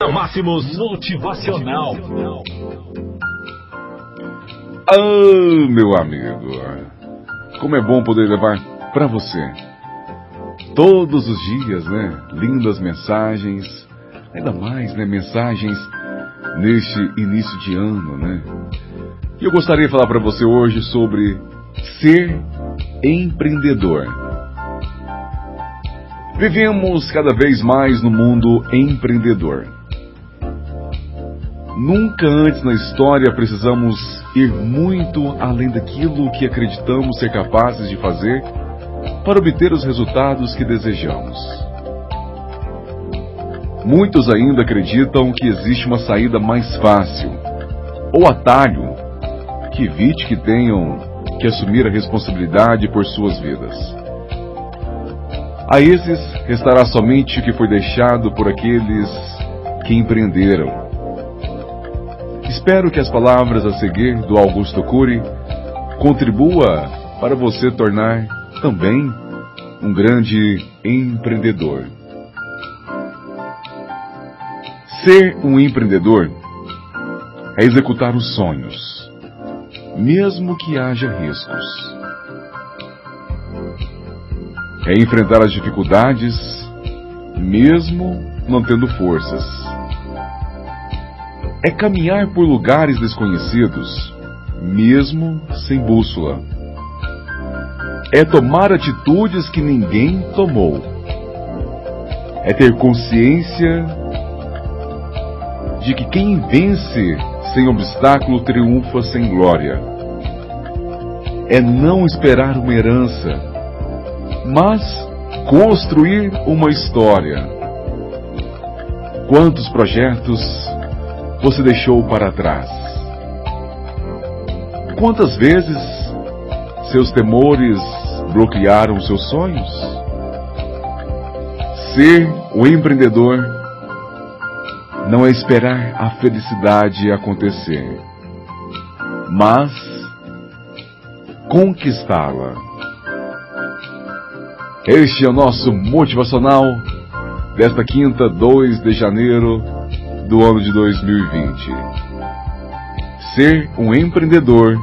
Máximos Motivacional. Ah, meu amigo, como é bom poder levar para você todos os dias, né? Lindas mensagens, ainda mais, né? Mensagens neste início de ano, né? E eu gostaria de falar para você hoje sobre ser empreendedor. Vivemos cada vez mais no mundo empreendedor. Nunca antes na história precisamos ir muito além daquilo que acreditamos ser capazes de fazer para obter os resultados que desejamos. Muitos ainda acreditam que existe uma saída mais fácil ou atalho que evite que tenham que assumir a responsabilidade por suas vidas. A esses restará somente o que foi deixado por aqueles que empreenderam Espero que as palavras a seguir do Augusto Cury contribua para você tornar também um grande empreendedor. Ser um empreendedor é executar os sonhos, mesmo que haja riscos. É enfrentar as dificuldades, mesmo não tendo forças é caminhar por lugares desconhecidos, mesmo sem bússola. É tomar atitudes que ninguém tomou. É ter consciência de que quem vence sem obstáculo triunfa sem glória. É não esperar uma herança, mas construir uma história. Quantos projetos você deixou para trás? Quantas vezes seus temores bloquearam seus sonhos? Ser o empreendedor não é esperar a felicidade acontecer, mas conquistá-la. Este é o nosso motivacional desta quinta, 2 de janeiro do ano de 2020. Ser um empreendedor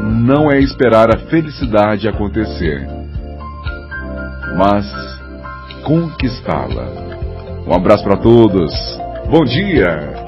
não é esperar a felicidade acontecer, mas conquistá-la. Um abraço para todos. Bom dia!